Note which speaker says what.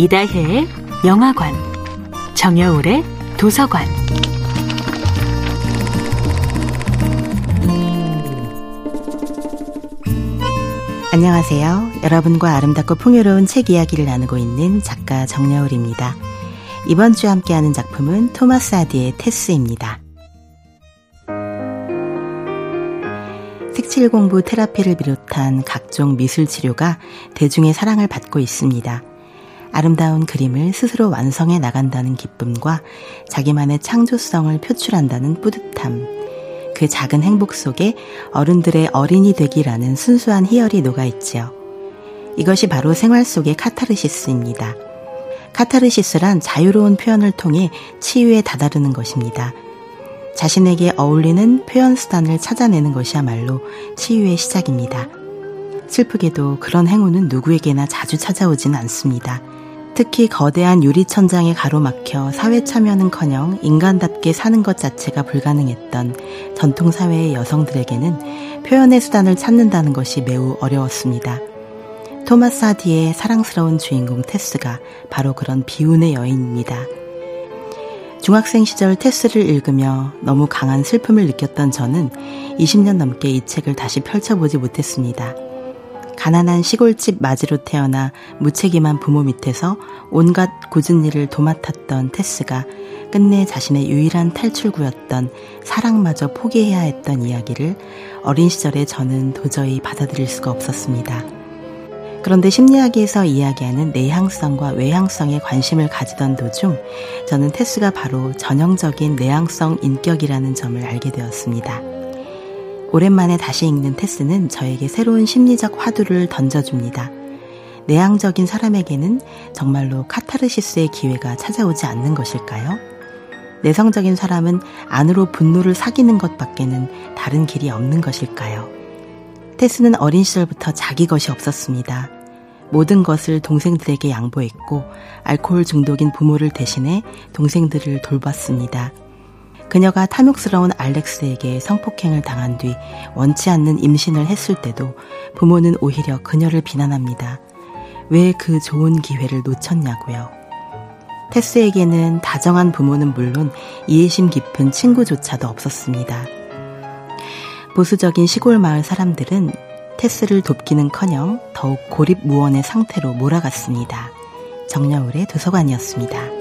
Speaker 1: 이다혜의 영화관, 정여울의 도서관.
Speaker 2: 안녕하세요. 여러분과 아름답고 풍요로운 책 이야기를 나누고 있는 작가 정여울입니다. 이번 주 함께하는 작품은 토마스 아디의 테스입니다. 색칠 공부 테라피를 비롯한 각종 미술 치료가 대중의 사랑을 받고 있습니다. 아름다운 그림을 스스로 완성해 나간다는 기쁨과 자기만의 창조성을 표출한다는 뿌듯함. 그 작은 행복 속에 어른들의 어린이 되기라는 순수한 희열이 녹아있지요. 이것이 바로 생활 속의 카타르시스입니다. 카타르시스란 자유로운 표현을 통해 치유에 다다르는 것입니다. 자신에게 어울리는 표현 수단을 찾아내는 것이야말로 치유의 시작입니다. 슬프게도 그런 행운은 누구에게나 자주 찾아오진 않습니다. 특히 거대한 유리 천장에 가로막혀 사회 참여는커녕 인간답게 사는 것 자체가 불가능했던 전통 사회의 여성들에게는 표현의 수단을 찾는다는 것이 매우 어려웠습니다. 토마스 하디의 사랑스러운 주인공 테스가 바로 그런 비운의 여인입니다. 중학생 시절 테스를 읽으며 너무 강한 슬픔을 느꼈던 저는 20년 넘게 이 책을 다시 펼쳐보지 못했습니다. 가난한 시골집 마지로 태어나 무책임한 부모 밑에서 온갖 굳은 일을 도맡았던 테스가 끝내 자신의 유일한 탈출구였던 사랑마저 포기해야 했던 이야기를 어린 시절에 저는 도저히 받아들일 수가 없었습니다. 그런데 심리학에서 이야기하는 내향성과 외향성에 관심을 가지던 도중 저는 테스가 바로 전형적인 내향성 인격이라는 점을 알게 되었습니다. 오랜만에 다시 읽는 테스는 저에게 새로운 심리적 화두를 던져줍니다. 내향적인 사람에게는 정말로 카타르시스의 기회가 찾아오지 않는 것일까요? 내성적인 사람은 안으로 분노를 사귀는 것밖에는 다른 길이 없는 것일까요? 테스는 어린 시절부터 자기 것이 없었습니다. 모든 것을 동생들에게 양보했고 알코올 중독인 부모를 대신해 동생들을 돌봤습니다. 그녀가 탐욕스러운 알렉스에게 성폭행을 당한 뒤 원치 않는 임신을 했을 때도 부모는 오히려 그녀를 비난합니다. 왜 그 좋은 기회를 놓쳤냐고요. 테스에게는 다정한 부모는 물론 이해심 깊은 친구조차도 없었습니다. 보수적인 시골 마을 사람들은 테스를 돕기는 커녕 더욱 고립무원의 상태로 몰아갔습니다. 정여울의 도서관이었습니다.